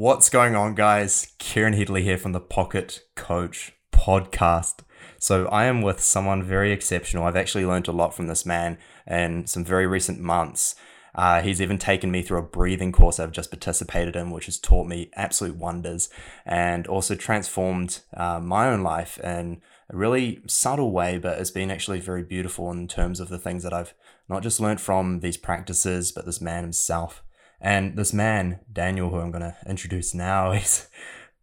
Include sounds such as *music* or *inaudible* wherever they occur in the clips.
What's going on, guys? Kieran Headley here from the Pocket Coach podcast. So, I am with someone very exceptional. I've actually learned a lot from this man in some very recent months. Uh, he's even taken me through a breathing course I've just participated in, which has taught me absolute wonders and also transformed uh, my own life in a really subtle way, but it's been actually very beautiful in terms of the things that I've not just learned from these practices, but this man himself. And this man, Daniel, who I'm going to introduce now, *laughs* he's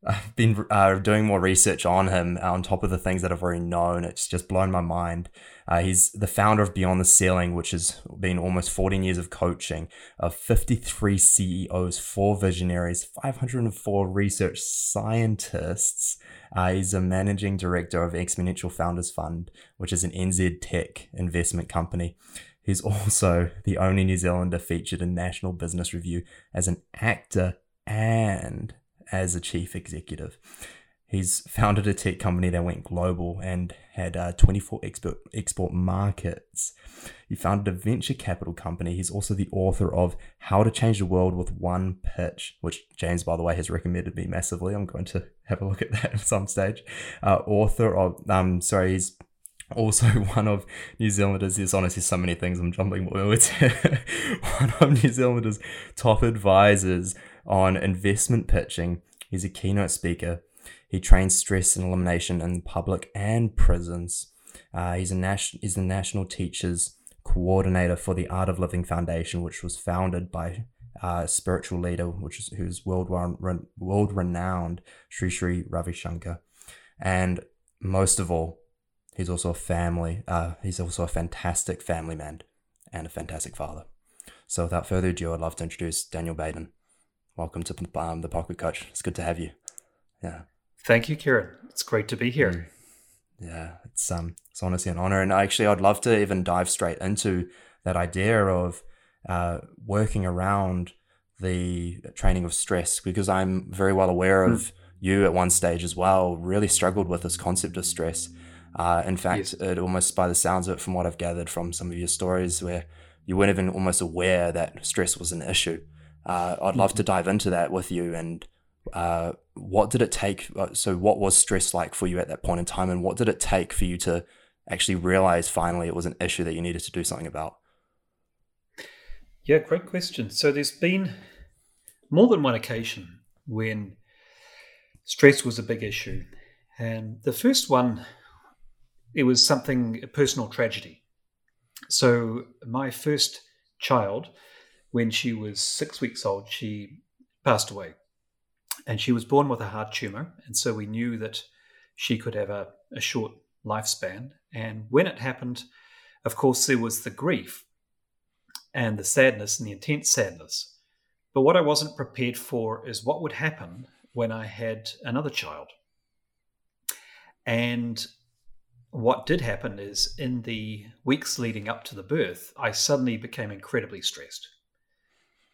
I've been uh, doing more research on him on top of the things that I've already known. It's just blown my mind. Uh, he's the founder of Beyond the Ceiling, which has been almost 14 years of coaching, of 53 CEOs, four visionaries, 504 research scientists. Uh, he's a managing director of Exponential Founders Fund, which is an NZ tech investment company. He's also the only New Zealander featured in National Business Review as an actor and as a chief executive. He's founded a tech company that went global and had uh, 24 export, export markets. He founded a venture capital company. He's also the author of How to Change the World with One Pitch, which James, by the way, has recommended me massively. I'm going to have a look at that *laughs* at some stage. Uh, author of, um, sorry, he's also *laughs* one of New Zealanders. There's honestly so many things I'm jumping, *laughs* jumbling words. one of New Zealanders' top advisors on investment pitching. He's a keynote speaker he trains stress and elimination in public and prisons. Uh, he's a national he's the national teachers coordinator for the Art of Living Foundation, which was founded by uh, a spiritual leader, which is who's world world renowned Sri Sri Ravi Shankar, and most of all, he's also a family. Uh, he's also a fantastic family man and a fantastic father. So, without further ado, I'd love to introduce Daniel Batten. Welcome to um, the Pocket Coach. It's good to have you. Yeah. Thank you, Kieran. It's great to be here. Mm. Yeah, it's um, it's honestly an honor, and actually, I'd love to even dive straight into that idea of uh, working around the training of stress because I'm very well aware of mm. you at one stage as well. Really struggled with this concept of stress. Uh, in fact, yes. it almost by the sounds of it, from what I've gathered from some of your stories, where you weren't even almost aware that stress was an issue. Uh, I'd love mm-hmm. to dive into that with you and uh, what did it take? Uh, so, what was stress like for you at that point in time, and what did it take for you to actually realize finally it was an issue that you needed to do something about? Yeah, great question. So, there's been more than one occasion when stress was a big issue. And the first one, it was something, a personal tragedy. So, my first child, when she was six weeks old, she passed away and she was born with a heart tumor. And so we knew that she could have a, a short lifespan. And when it happened, of course, there was the grief and the sadness and the intense sadness. But what I wasn't prepared for is what would happen when I had another child. And what did happen is in the weeks leading up to the birth, I suddenly became incredibly stressed.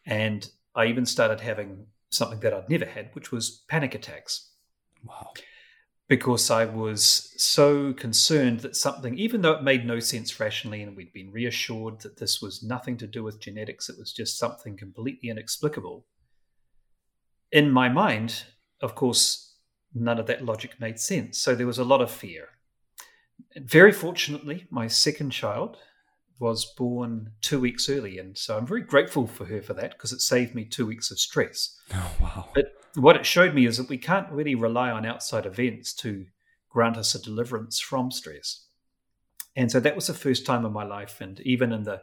And I even started having something that I'd never had, which was panic attacks. Wow. Because I was so concerned that something, even though it made no sense rationally, and we'd been reassured that this was nothing to do with genetics, it was just something completely inexplicable. In my mind, of course, none of that logic made sense. So there was a lot of fear. Very fortunately, my second child, was born two weeks early. And so I'm very grateful for her for that because it saved me two weeks of stress. Oh, wow. But what it showed me is that we can't really rely on outside events to grant us a deliverance from stress. And so that was the first time in my life. And even in the,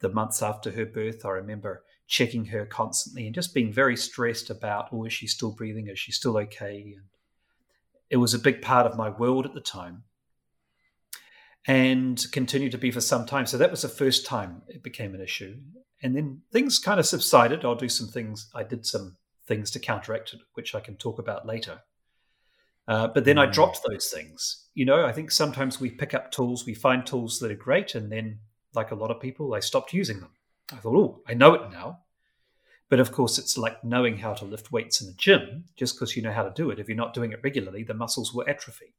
the months after her birth, I remember checking her constantly and just being very stressed about, oh, is she still breathing? Is she still okay? And it was a big part of my world at the time and continued to be for some time. So that was the first time it became an issue. And then things kind of subsided. I'll do some things. I did some things to counteract it, which I can talk about later. Uh, but then mm. I dropped those things. You know, I think sometimes we pick up tools, we find tools that are great, and then, like a lot of people, I stopped using them. I thought, oh, I know it now. But of course, it's like knowing how to lift weights in a gym. Just because you know how to do it, if you're not doing it regularly, the muscles will atrophy.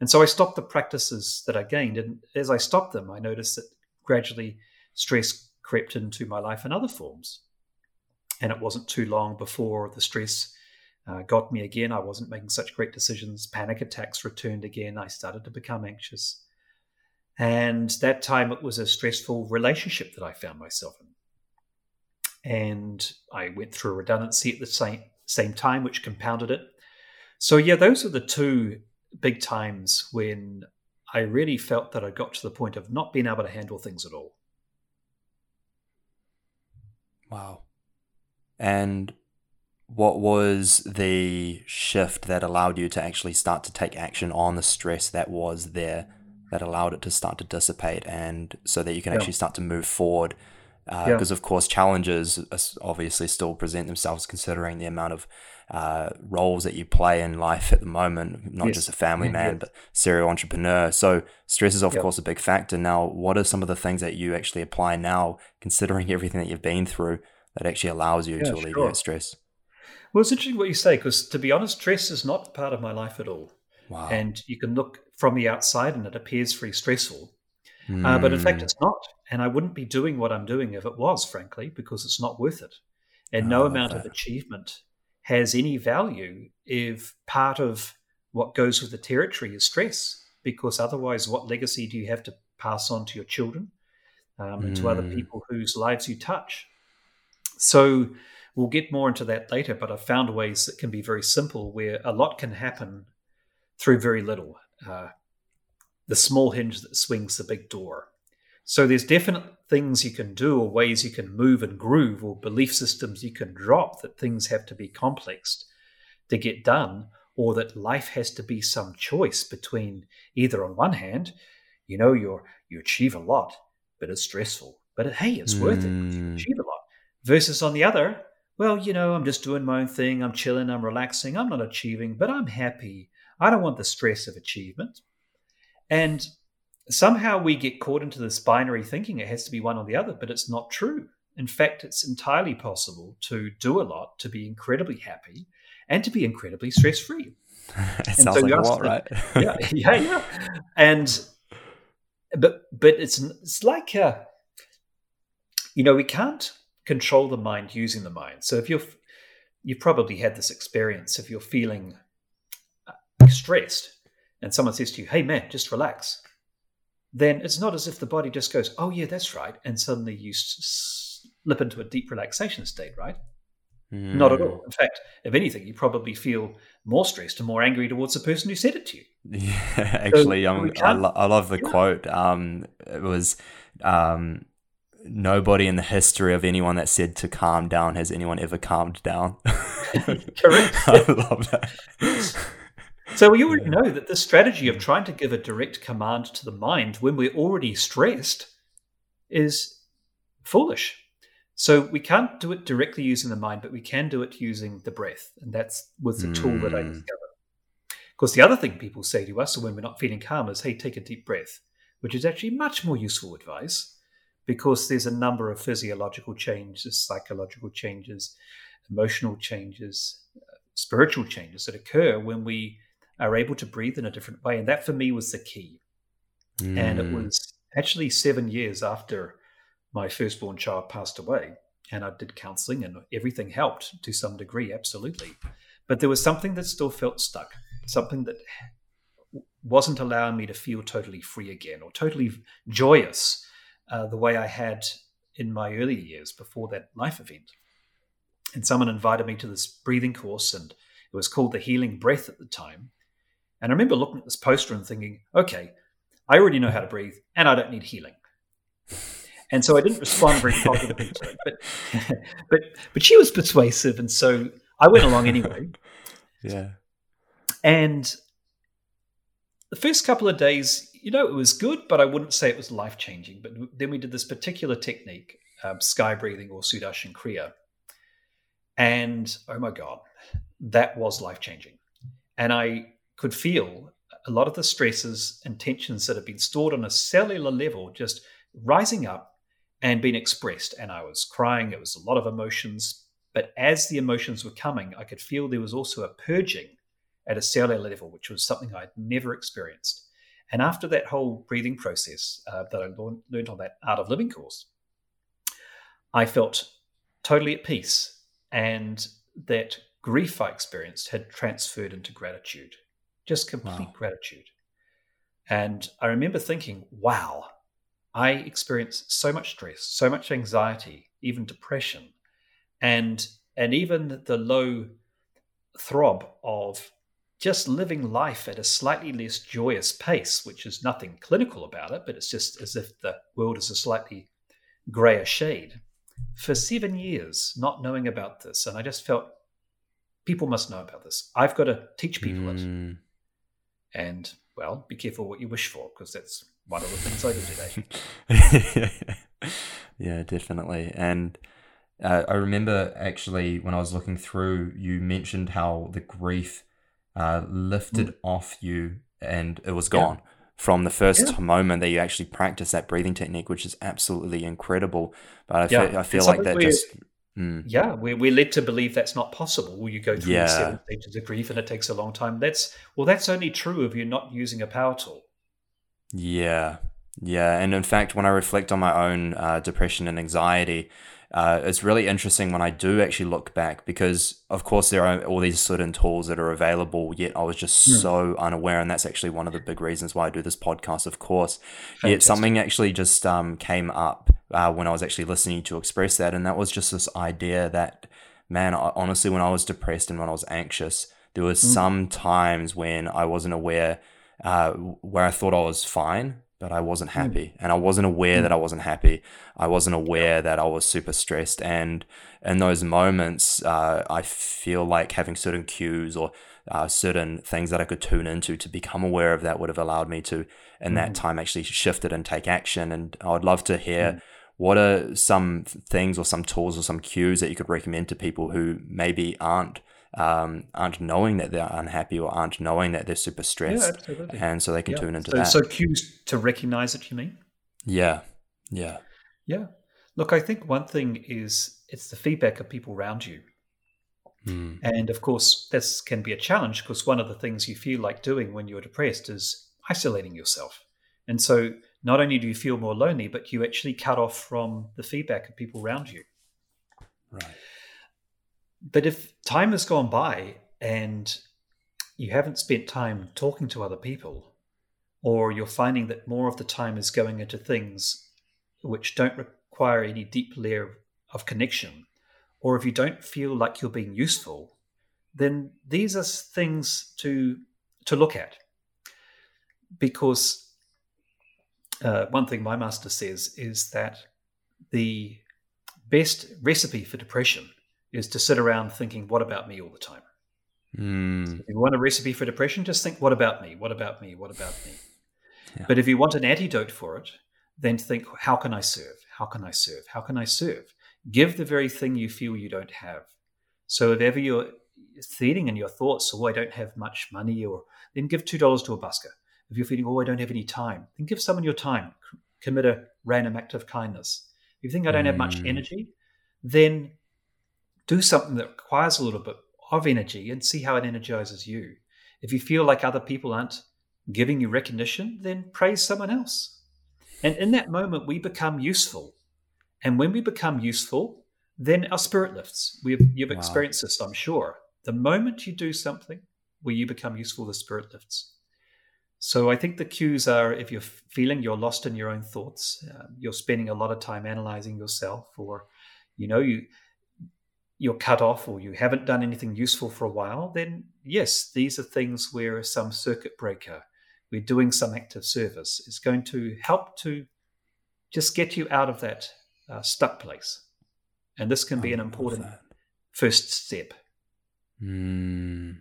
And so I stopped the practices that I gained. And as I stopped them, I noticed that gradually stress crept into my life in other forms. And it wasn't too long before the stress uh, got me again. I wasn't making such great decisions. Panic attacks returned again. I started to become anxious. And that time it was a stressful relationship that I found myself in. And I went through redundancy at the same, same time, which compounded it. So, yeah, those are the two big times when I really felt that I got to the point of not being able to handle things at all. Wow. And what was the shift that allowed you to actually start to take action on the stress that was there that allowed it to start to dissipate and so that you can yeah. actually start to move forward uh, yeah. of course challenges obviously still present themselves considering the amount of uh, roles that you play in life at the moment not yes. just a family man yes. but serial entrepreneur so stress is of yep. course a big factor now what are some of the things that you actually apply now considering *laughs* everything that you've been through that actually allows you yeah, to alleviate sure. stress well, it's interesting what you say because, to be honest, stress is not part of my life at all. Wow. And you can look from the outside and it appears very stressful. Mm. Uh, but in fact, hmm. it's not. And I wouldn't be doing what I'm doing if it was, frankly, because it's not worth it. And no amount that. of achievement has any value if part of what goes with the territory is stress, because otherwise, what legacy do you have to pass on to your children um, and mm. to other hmm. people whose lives you touch? So, We'll get more into that later, but I've found ways that can be very simple where a lot can happen through very little. Uh, the small hinge that swings the big door. So there's definite things you can do or ways you can move and groove or belief systems you can drop that things have to be complex to get done or that life has to be some choice between either on one hand, you know, you're you achieve a lot, but it's stressful. But hey, it's mm. worth it. You hmm. achieve a lot. Versus on the other, well, you know, I'm just doing my own thing. I'm chilling. I'm relaxing. I'm not achieving, but I'm happy. I don't want the stress of achievement. And somehow we get caught into this binary thinking it has to be one or the other, but it's not true. In fact, it's entirely possible to do a lot, to be incredibly happy, and to be incredibly stress free. *laughs* it sounds so like a lot, right? *laughs* yeah, *laughs* yeah, yeah. And but but it's it's like a, uh, you know we can't control the mind using the mind. So if you're you've probably had this experience if you're feeling uh, stressed and someone says to you, "Hey man, just relax." Then it's not as if the body just goes, "Oh yeah, that's right," and suddenly you slip into a deep relaxation state, right? Mm. Not at all. In fact, if anything, you probably feel more stressed and more angry towards the person who said it to you. Yeah, *laughs* actually, so um, I, lo- I, love the yeah. quote. Um, it was um, nobody in the history of anyone that said to calm down has anyone ever calmed down. *laughs* *laughs* Correct. I love that. So we already know that the strategy of trying to give a direct command to the mind when we're already stressed is foolish. So we can't do it directly using the mind, but we can do it using the breath, and that's was the mm. tool that I hmm. discovered. Of course, the other thing people say to us when we're not feeling calm is, "Hey, take a deep breath," which is actually much more useful advice because there's a number of physiological changes, psychological changes, emotional changes, uh, spiritual changes that occur when we are able to breathe in a different way. And that for me was the key. Mm. And it mm. was actually seven years after my firstborn child passed away. And I did counseling and everything helped to some degree, absolutely. But there was something that still felt stuck, something that wasn't allowing me to feel totally free again or totally joyous uh, the way I had in my early years before that life event. And someone invited me to this breathing course, and it was called the Healing Breath at the time. And I remember looking at this poster and thinking, okay, I already know how to breathe, and I don't need healing. And so I didn't respond very positively to it, but *laughs* but but she was persuasive, and so I went along anyway. *laughs* Yeah. And the first couple of days, you know, it was good, but I wouldn't say it was life changing. But then we did this particular technique, um, sky breathing or Sudarshan Kriya. And oh my God, that was life changing. And I could feel a lot of the stresses and tensions that had been stored on a cellular level just rising up and being expressed. And I was crying, it was a lot of emotions. But as the emotions were coming, I could feel there was also a purging at a cellular level, which was something I'd never experienced. And after that whole breathing process uh, that I learned on that Art of Living course, I felt totally at peace and that grief I experienced had transferred into gratitude, just complete Wow. gratitude. And I remember thinking, wow, I experience so much stress, so much anxiety, even depression, and and even the low throb of just living life at a slightly less joyous pace, which is nothing clinical about it, but it's just as if the world is a slightly grayer shade. For seven years, not knowing about this, and I just felt people must know about this. I've got to teach people it. Mm. Mm. And well, be careful what you wish for, because that's one of the things I did today. *laughs* yeah, definitely. And uh, I remember actually when I was looking through, you mentioned how the grief uh, lifted off you and it was Mm. Yeah. gone from the first Yeah. moment that you actually practice that breathing technique, which is absolutely incredible. But I Yeah. feel, I feel It's like that just. Mm, Yeah, we're, we're led to believe that's not possible. You go through Yeah. the seven stages of grief and it takes a long time. That's well, that's only true if you're not using a power tool. Yeah, yeah, and in fact, when I reflect on my own uh, depression and anxiety, uh, it's really interesting when I do actually look back because, of course, there are all these certain tools that are available. Yet I was just Hmm. so unaware, and that's actually one of the big reasons why I do this podcast. Of course, yet something actually just um, came up uh, when I was actually listening to express that, and that was just this idea that, man, I- honestly, when I was depressed and when I was anxious, there was Mm. some times when I wasn't aware uh, where I thought I was fine, but I wasn't happy, and I wasn't aware Mm. that I wasn't happy. I wasn't aware that I was super stressed, and in those moments, uh, I feel like having certain cues or uh, certain things that I could tune into to become aware of that would have allowed me to, in that Mhm. time, actually shift it and take action. And I would love to hear. Mm. What are some things or some tools or some cues that you could recommend to people who maybe aren't um, aren't knowing that they're unhappy or aren't knowing that they're super Yeah, stressed, absolutely. and so they can Yeah. tune into so, that. so cues to recognize it, you mean? yeah, yeah, Yeah. Look, I think one thing is it's the feedback of people around you. Mm. And of course, this can be a challenge because one of the things you feel like doing when you're depressed is isolating yourself. And so not only do you feel more lonely, but you actually cut off from the feedback of people around you. right, But if time has gone by and you haven't spent time talking to other people, or you're finding that more of the time is going into things which don't require any deep layer of connection, or if you don't feel like you're being useful, then these are things to to look at. Because uh, one thing my master says is that the best recipe for depression is to sit around thinking, what about me all the time? mm. If you want a recipe for depression, just think, what about me? What about me? What about me? Yeah. But if you want an antidote for it, then think, how can I serve? How can I serve? How can I serve? Give the very thing you feel you don't have. So if ever you're feeling in your thoughts, oh, I don't have much money, or then give $2 to a busker. If you're feeling, oh, I don't have any time, then give someone your time. C- Commit a random act of kindness. If you think I don't have much Mm. energy, then do something that requires a little bit of energy and see how it energizes you. If you feel like other people aren't giving you recognition, then praise someone else. And in that moment, we become useful. And when we become useful, then our spirit lifts. We've, you've Wow. experienced this, I'm sure. The moment you do something where you become useful, the spirit lifts. So I think the cues are if you're feeling you're lost in your own thoughts, uh, you're spending a lot of time analyzing yourself, or you know you you're cut off, or you haven't done anything useful for a while. Then yes, these are things where some circuit breaker, we're doing some active service, is going to help to just get you out of that uh, stuck place. And this can be I an important first step. Mm.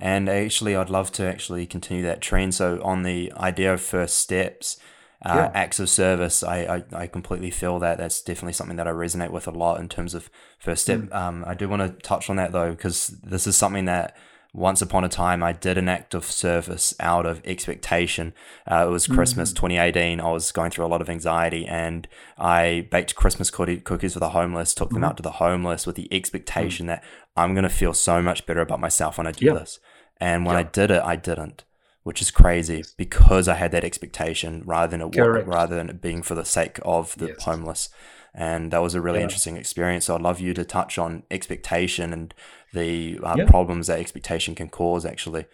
And actually, I'd love to actually continue that trend. So, on the idea of first steps, uh, Yeah. acts of service, I, I, I completely feel that that's definitely something that I resonate with a lot in terms of first step. Mm. Um, I do want to touch on that though, because this is something that once upon a time I did an act of service out of expectation. Uh, it was Christmas Mm. 2018. I was going through a lot of anxiety and I baked Christmas cookie- cookies for the homeless, took them Mhm. out to the homeless with the expectation that I'm going to feel so much better about myself when I do this. And when I did it, I didn't, which is crazy because I had that expectation rather than it Correct. rather than it being for the sake of the Yes. homeless. and that was a really Yeah. interesting experience. So I'd love you to touch on expectation and the uh, Yeah. problems that expectation can cause, actually,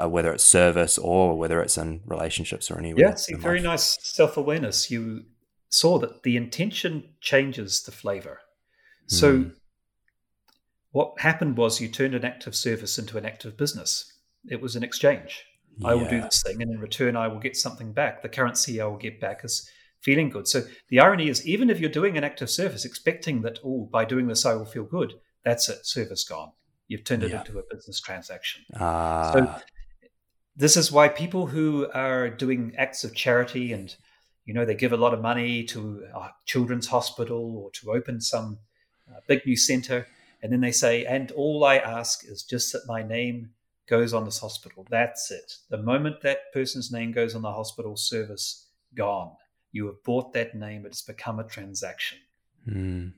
uh, whether it's service or whether it's in relationships or anywhere. Yeah, see, very life. nice self awareness. You saw that the intention changes the flavor. So, Mm. what happened was you turned an act of service into an act of business. It was an exchange. I will do this thing, and in return, I will get something back. The currency I will get back is feeling good. So, the irony is, even if you're doing an act of service, expecting that, oh, by doing this, I will feel good, that's it, service gone. You've turned it Yeah. into a business transaction. Ah, So this is why people who are doing acts of charity and you know they give a lot of money to a children's hospital or to open some uh, big new center and then they say and all i ask is just that my name goes on this hospital. That's it. The moment that person's name goes on the hospital service gone. You have bought that name. It's become a transaction. Mm,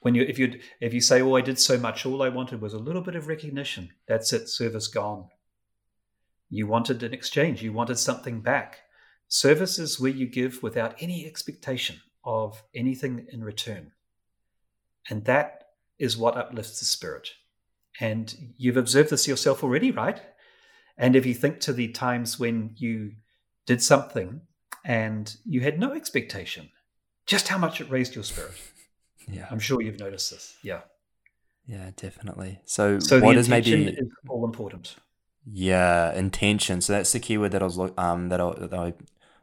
when you if you if you say oh i did so much all i wanted was a little bit of recognition. That's it. Service gone. You wanted an exchange. You wanted something back. Service is where you give without any expectation of anything in return. And that is what uplifts the spirit and you've observed this yourself already right and if you think to the times when you did something and you had no expectation just how much it raised your spirit yeah, I'm sure you've noticed this. Yeah. yeah, definitely. So, So what the is maybe is all important. Yeah, intention. So that's the keyword that I was um that I, that I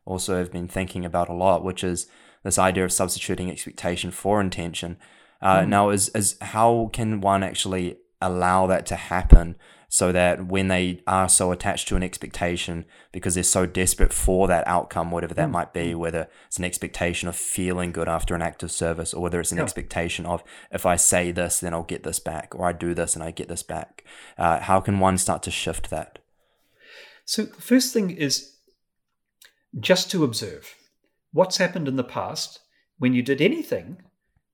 also have been thinking about a lot, which is this idea of substituting expectation for intention. Uh, Mm. Now, is is how can one actually allow that to happen so that when they are so attached to an expectation because they're so desperate for that outcome, whatever that Mm. might be, whether it's an expectation of feeling good after an act of service, or whether it's an Yeah. expectation of if I say this, then I'll get this back, or I do this and I get this back. Uh, how can one start to shift that? So the first thing is just to observe what's happened in the past when you did anything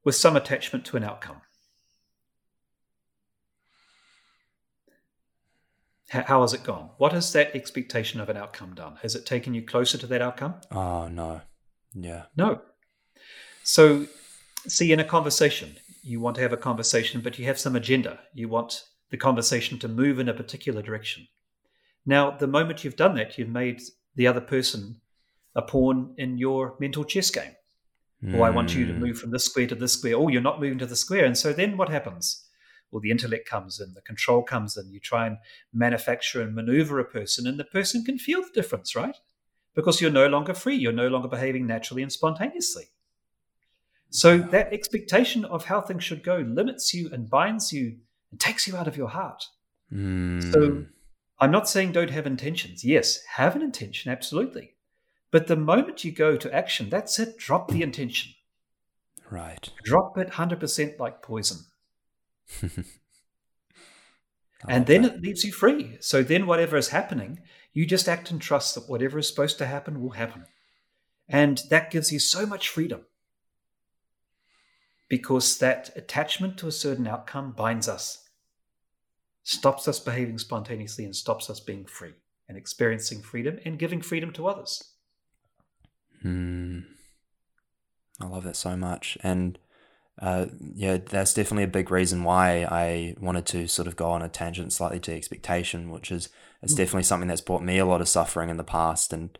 with some attachment to an outcome. How has it gone? What has that expectation of an outcome done? Has it taken you closer to that outcome? Oh no, yeah, No. So, see, in a conversation, you want to have a conversation, but you have some agenda. You want the conversation to move in a particular direction. Now, the moment you've done that, you've made the other person a pawn in your mental chess game. Oh, I want you to Mm, move from this square to this square. Oh, you're not moving to the square. And so then what happens? Well, the intellect comes in, the control comes in. You try and manufacture and maneuver a person, and the person can feel the difference, right? Because you're no longer free. You're no longer behaving naturally and spontaneously. So that expectation of how things should go limits you and binds you and takes you out of your heart. mm, So I'm not saying don't have intentions. Yes, have an intention, absolutely. But the moment you go to action, that's it. Drop the intention. right. Drop it 100% like poison. *laughs* And then that. it leaves you free. So then whatever is happening, you just act and trust that whatever is supposed to happen will happen. And that gives you so much freedom. Because that attachment to a certain outcome binds us, stops us behaving spontaneously, and stops us being free and experiencing freedom and giving freedom to others. Mm. I love that so much. And uh, yeah, that's definitely a big reason why I wanted to sort of go on a tangent slightly to expectation, which is it's Mm. definitely something that's brought me a lot of suffering in the past. And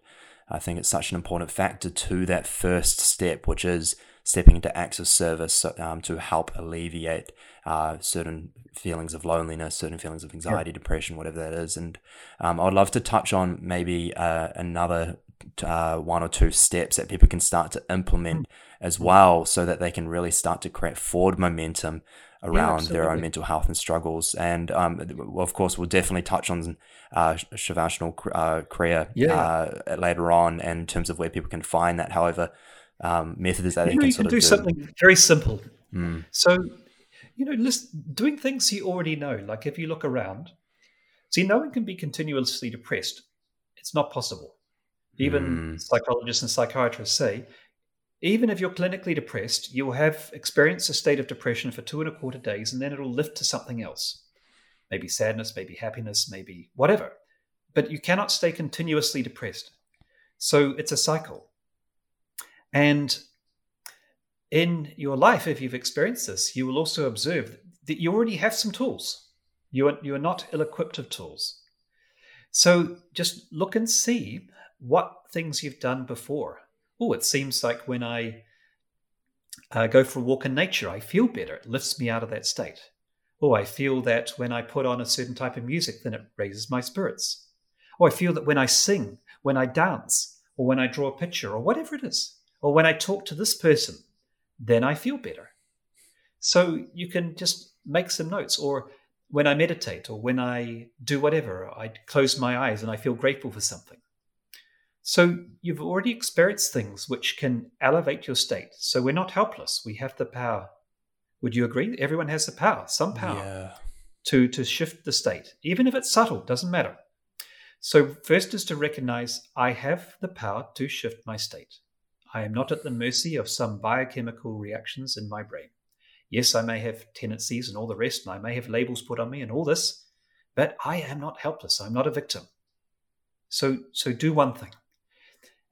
I think it's such an important factor to that first step, which is stepping into acts of service um, to help alleviate uh, certain feelings of loneliness, certain feelings of anxiety, depression, whatever that is. And um, I'd love to touch on maybe uh, another uh, one or two steps that people can start to implement as well so that they can really start to create forward momentum around their own mental health and struggles. And um, of course, we'll definitely touch on uh, Shivantional uh, Kriya Yeah. uh, later on and in terms of where people can find that. However, um, methods that You they know, can you sort can of do something very simple. Mm, So, you know, listen, doing things you already know, like if you look around, see, no one can be continuously depressed. It's not possible. Even Mm. psychologists and psychiatrists say, even if you're clinically depressed, you'll have experienced a state of depression for two and a quarter days, and then it'll lift to something else. Maybe sadness, maybe happiness, maybe whatever. But you cannot stay continuously depressed. So it's a cycle. And in your life, if you've experienced this, you will also observe that you already have some tools. You are, you are not ill equipped of tools. So just look and see what things you've done before. Oh, it seems like when I uh, go for a walk in nature, I feel better. It lifts me out of that state. Oh, I feel that when I put on a certain type of music, then it raises my spirits. Or I feel that when I sing, when I dance, or when I draw a picture, or whatever it is, or when I talk to this person, then I feel better. So you can just make some notes, or when I meditate, or when I do whatever, I close my eyes and I feel grateful for something. So you've already experienced things which can elevate your state. So we're not helpless. We have the power. Would you agree? Everyone has the power, some power, yeah. to, to shift the state, even if it's subtle, doesn't matter. So, first is to recognize I have the power to shift my state. I am not at the mercy of some biochemical reactions in my brain. Yes, I may have tendencies and all the rest, and I may have labels put on me and all this, but I am not helpless. I'm not a victim. So, so do one thing.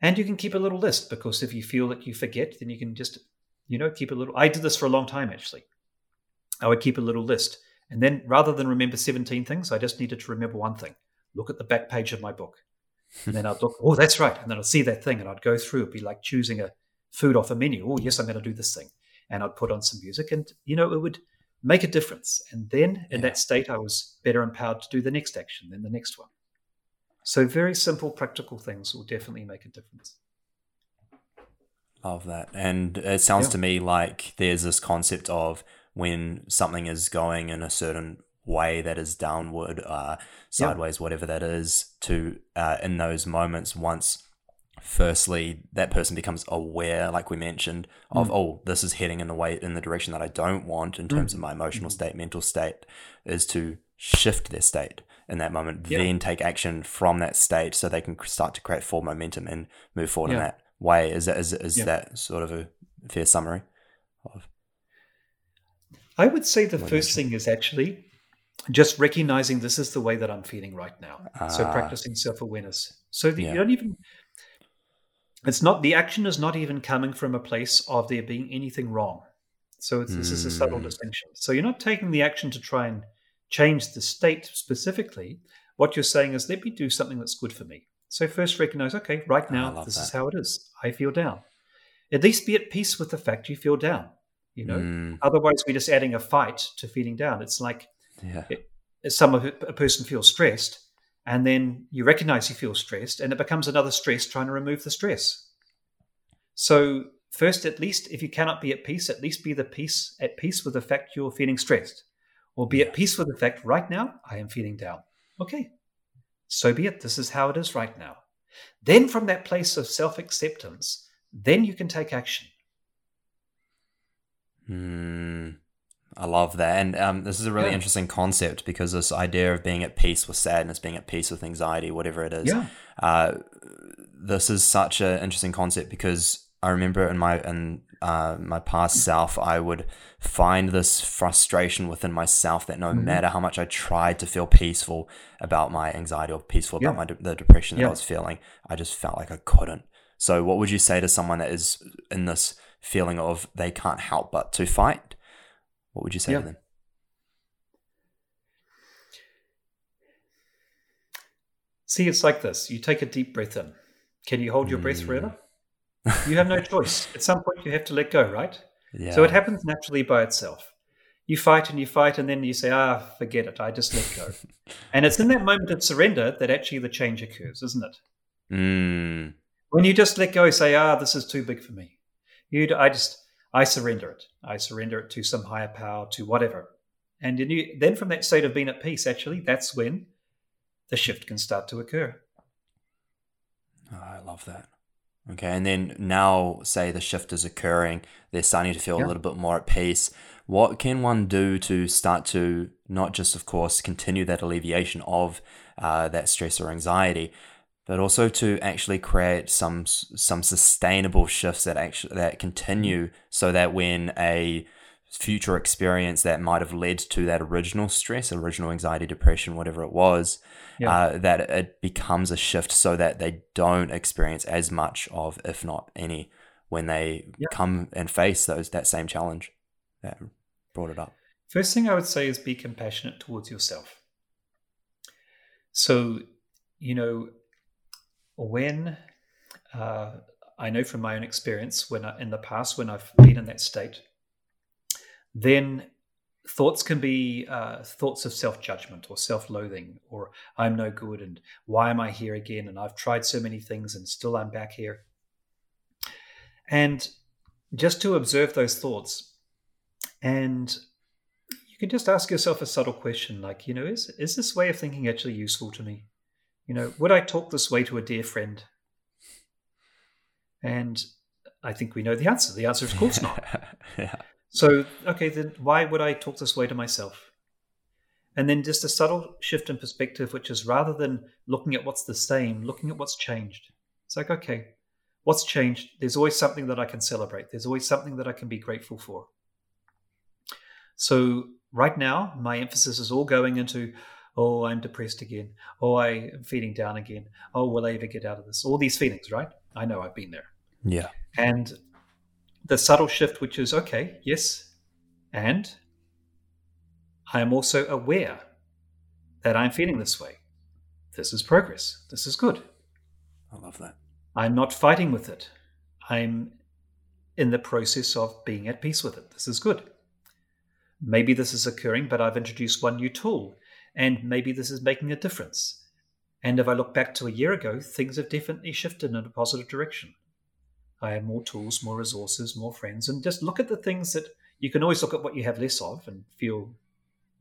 And you can keep a little list because if you feel that you forget, then you can just, you know, keep a little. I did this for a long time actually. I would keep a little list. And then rather than remember 17 things, I just needed to remember one thing look at the back page of my book. And then I'd look, oh, that's right. And then I'd see that thing and I'd go through. It'd be like choosing a food off a menu. Oh, yes, I'm going to do this thing. And I'd put on some music and, you know, it would make a difference. And then in yeah. that state, I was better empowered to do the next action, then the next one. So, very simple, practical things will definitely make a difference. Love that. And it sounds yeah. to me like there's this concept of when something is going in a certain way that is downward, uh, sideways, yeah. whatever that is, to uh, in those moments, once firstly that person becomes aware, like we mentioned, of mm. oh, this is heading in the way in the direction that I don't want in terms mm. of my emotional mm. state, mental state, is to shift their state in that moment, yeah. then take action from that state so they can start to create full momentum and move forward yeah. in that way. Is that is, is yeah. that sort of a fair summary of? I would say the first thing is actually just recognizing this is the way that I'm feeling right now. Ah. So practicing self awareness. So that you don't even. It's not the action is not even coming from a place of there being anything wrong. So mm. this is a subtle hmm. distinction. So you're not taking the action to try and change the state specifically, what you're saying is, let me do something that's good for me. So first recognize, okay, right now, this that. is how it is. I feel down. At least be at peace with the fact you feel down. You know, mm. otherwise we're just adding a fight to feeling down. It's like yeah. it, some a person feels stressed, and then you recognize you feel stressed, and it becomes another stress trying to remove the stress. So first, at least if you cannot be at peace, at least be the peace at peace with the fact you're feeling stressed or be at peace with the fact right now I am feeling down. Okay, so be it. This is how it is right now. Then, from that place of self acceptance, then you can take action. Hmm. I love that. And um, this is a really yeah. interesting concept because this idea of being at peace with sadness, being at peace with anxiety, whatever it is, yeah. uh, this is such an interesting concept because I remember in my in uh, my past self, I would find this frustration within myself that no mm-hmm. matter how much I tried to feel peaceful about my anxiety or peaceful yeah. about my de- the depression that yeah. I was feeling, I just felt like I couldn't. So, what would you say to someone that is in this feeling of they can't help but to fight? What would you say yeah. to them? See, it's like this. You take a deep breath in. Can you hold your mm. breath forever? You have no choice. At some point, you have to let go, right? Yeah. So it happens naturally by itself. You fight and you fight, and then you say, ah, forget it. I just let go. *laughs* and it's in that moment of surrender that actually the change occurs, isn't it? Mm. When you just let go, say, ah, this is too big for me. You, I just, I surrender it. I surrender it to some higher power, to whatever. And you, then from that state of being at peace, actually, that's when the shift can start to occur. Oh, I love that. Okay, and then now, say the shift is occurring, they're starting to feel yeah. a little bit more at peace. What can one do to start to not just, of course, continue that alleviation of uh, that stress or anxiety, but also to actually create some some sustainable shifts that actually that continue, so that when a future experience that might have led to that original stress, original anxiety, depression, whatever it was, yeah. uh, that it becomes a shift so that they don't experience as much of, if not any, when they Yeah. come and face those that same challenge that brought it up. First thing I would say is be compassionate towards yourself. So, you know, when uh, I know from my own experience, when I, in the past, when I've been in that state, then thoughts can be uh, thoughts of self judgment or self loathing, or I'm no good, and why am I here again? And I've tried so many things, and still I'm back here. And just to observe those thoughts and you can just ask yourself a subtle question like you know is is this way of thinking actually useful to me you know would i talk this way to a dear friend and i think we know the answer the answer is of course not *laughs* yeah. So okay then why would i talk this way to myself and then just a subtle shift in perspective which is rather than looking at what's the same looking at what's changed it's like okay what's changed there's always something that i can celebrate there's always something that i can be grateful for so right now, my emphasis is all going into, oh, I'm depressed again. Oh, I am feeling down again. Oh, will I ever get out of this? All these feelings, right? I know I've been there. Yeah. And the subtle shift, which is, okay, yes, and I am also aware that I'm feeling this way. This is progress. This is good. I love that. I'm not fighting with it. I'm in the process of being at peace with it. This is good. Maybe this is occurring, but I've introduced one new tool, and maybe this is making a difference. And if I look back to a year ago, things have definitely shifted in a positive direction. I have more tools, more resources, more friends, and just look at the things that you can always look at what you have less of and feel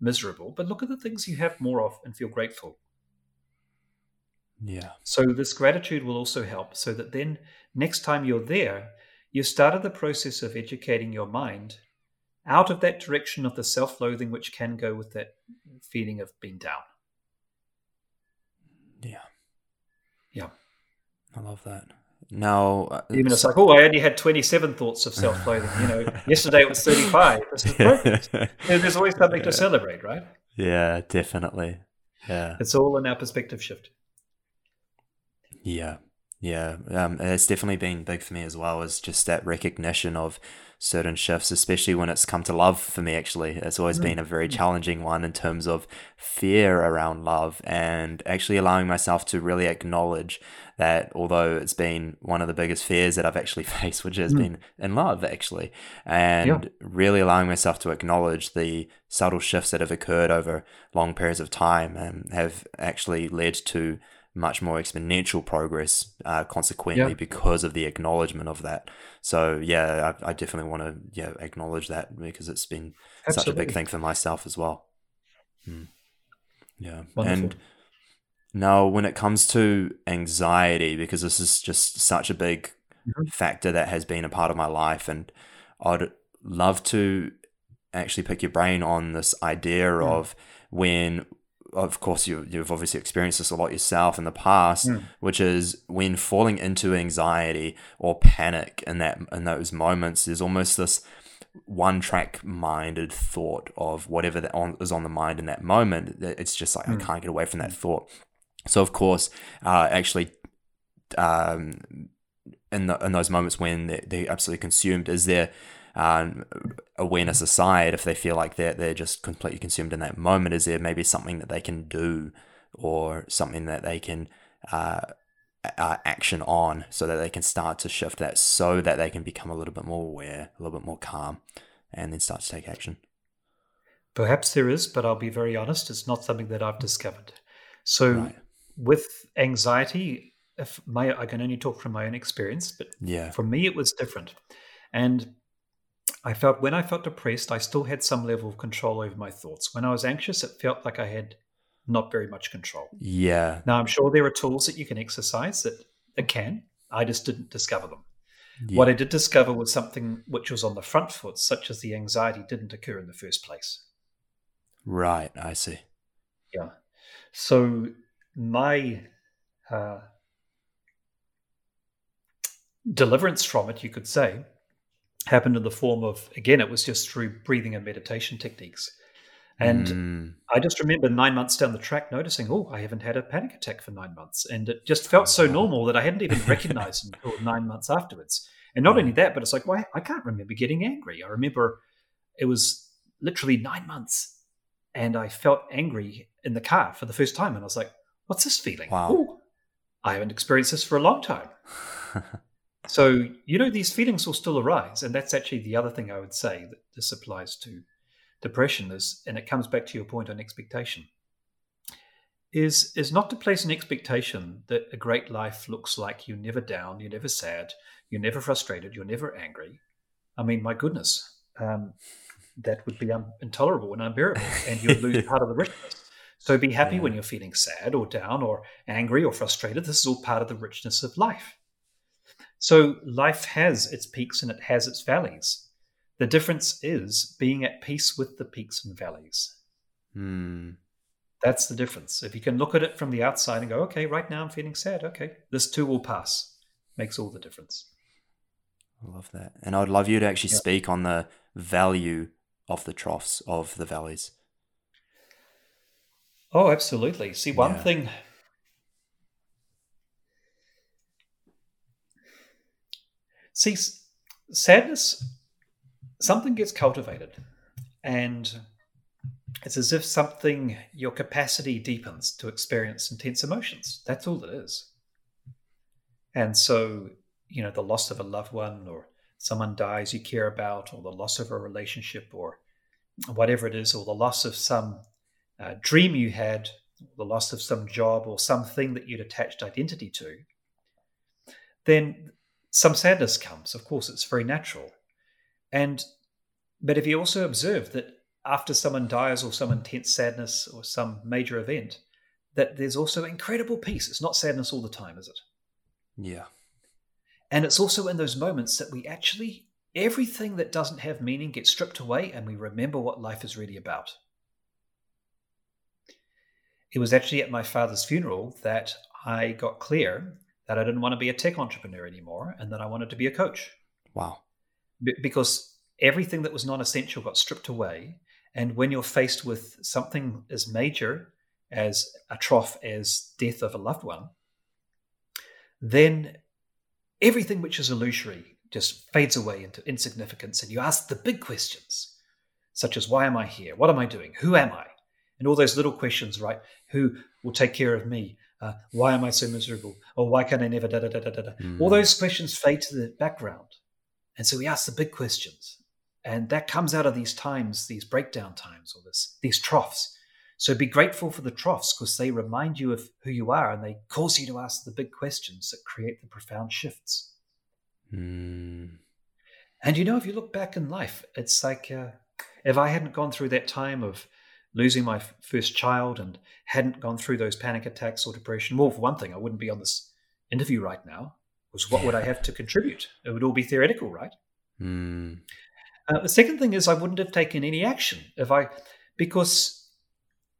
miserable, but look at the things you have more of and feel grateful. Yeah. So, this gratitude will also help so that then next time you're there, you've started the process of educating your mind out of that direction of the self loathing, which can go with that feeling of being down. Yeah. Yeah. I love that. Now, uh, Even it's like, oh, I only had 27 thoughts of self loathing. You know, *laughs* yesterday it was 35. This. You *laughs* know, there's always something to celebrate, right? yeah, definitely. Yeah. It's all in our perspective shift. Yeah, yeah, um, it's definitely been big for me as well. Is just that recognition of certain shifts, especially when it's come to love. For me, actually, it's always Mm. been a very challenging one in terms of fear around love, and actually allowing myself to really acknowledge that. Although it's been one of the biggest fears that I've actually *laughs* faced, which has Mm. been in love, actually, and really allowing myself to acknowledge the subtle shifts that have occurred over long periods of time and have actually led to much more exponential progress uh, consequently because of the acknowledgement of that. So yeah, I, I definitely want to yeah acknowledge that because it's been such a big thing for myself as well. Mm. Yeah, Wonderful. and now when it comes to anxiety, because this is just such a big Mhm. factor that has been a part of my life, and I'd love to actually pick your brain on this idea Mm. of when of course you, you've obviously experienced this a lot yourself in the past Mm. which is when falling into anxiety or panic in that in those moments there's almost this one track minded thought of whatever that on, is on the mind in that moment it's just like Mm. i can't get away from that thought so of course uh, actually um, in, the, in those moments when they're, they're absolutely consumed is there um, awareness aside, if they feel like they're they're just completely consumed in that moment, is there maybe something that they can do or something that they can uh, uh, action on so that they can start to shift that so that they can become a little bit more aware, a little bit more calm, and then start to take action. Perhaps there is, but I'll be very honest, it's not something that I've discovered. So, Right. with anxiety, if my I can only talk from my own experience, but Yeah. for me it was different. And I felt when I felt depressed, I still had some level of control over my thoughts. When I was anxious, it felt like I had not very much control. Yeah. Now, I'm sure there are tools that you can exercise that, that can. I just didn't discover them. yeah. What I did discover was something which was on the front foot, such as the anxiety didn't occur in the first place. right. I see. Yeah. So my uh, deliverance from it, you could say, happened in the form of again, it was just through breathing and meditation techniques. And Mm, I just remember nine months down the track noticing, oh, I haven't had a panic attack for nine months. And it just felt so normal that I hadn't even recognized until nine months afterwards. And not only that, but it's like, why I can't remember getting angry. I remember it was literally nine months and I felt angry in the car for the first time. And I was like, what's this feeling? Wow. Ooh, I haven't experienced this for a long time. *laughs* so, you know, these feelings will still arise. And that's actually the other thing I would say that this applies to depression is, and it comes back to your point on expectation, is, is not to place an expectation that a great life looks like you're never down, you're never sad, you're never frustrated, you're never angry. I mean, my goodness, um, that would be un- intolerable and unbearable, and you'd lose *laughs* part of the richness. So be happy yeah. when you're feeling sad or down or angry or frustrated. This is all part of the richness of life. So life has its peaks and it has its valleys. The difference is being at peace with the peaks and valleys. Mm. That's the difference. If you can look at it from the outside and go, okay, right now I'm feeling sad. Okay, this too will pass. Makes all the difference. I love that. And I'd love you to actually yeah. speak on the value of the troughs, of the valleys. Oh, absolutely. See, one yeah. thing. See, sadness, something gets cultivated, and it's as if something, your capacity deepens to experience intense emotions. That's all it is. And so, you know, the loss of a loved one or someone dies you care about, or the loss of a relationship, or whatever it is, or the loss of some uh, dream you had, the loss of some job, or something that you'd attached identity to, then some sadness comes. Of course, it's very natural. And but if you also observe that after someone dies or some intense sadness or some major event, that there's also incredible peace. It's not sadness all the time, is it? Yeah. And it's also in those moments that we actually, everything that doesn't have meaning gets stripped away and we remember what life is really about. It was actually at my father's funeral that I got clear that I didn't want to be a tech entrepreneur anymore and that I wanted to be a coach. Wow. B- because everything that was non essential got stripped away. And when you're faced with something as major as a trough as death of a loved one, then everything which is illusory just fades away into insignificance, and you ask the big questions, such as why am I here? What am I doing? Who am I? And all those little questions, right? Who will take care of me? Uh, why am I so miserable? Or why can I never da da da da da? Mm. All those questions fade to the background, and so we ask the big questions, and that comes out of these times, these breakdown times, or this these troughs. So be grateful for the troughs because they remind you of who you are and they cause you to ask the big questions that create the profound shifts. Mm. And you know, if you look back in life, it's like uh, if I hadn't gone through that time of losing my f- first child and hadn't gone through those panic attacks or depression, well, for one thing, I wouldn't be on this interview right now. Was what would I have to contribute? It would all be theoretical, right? Mm. Uh, the second thing is I wouldn't have taken any action if I, because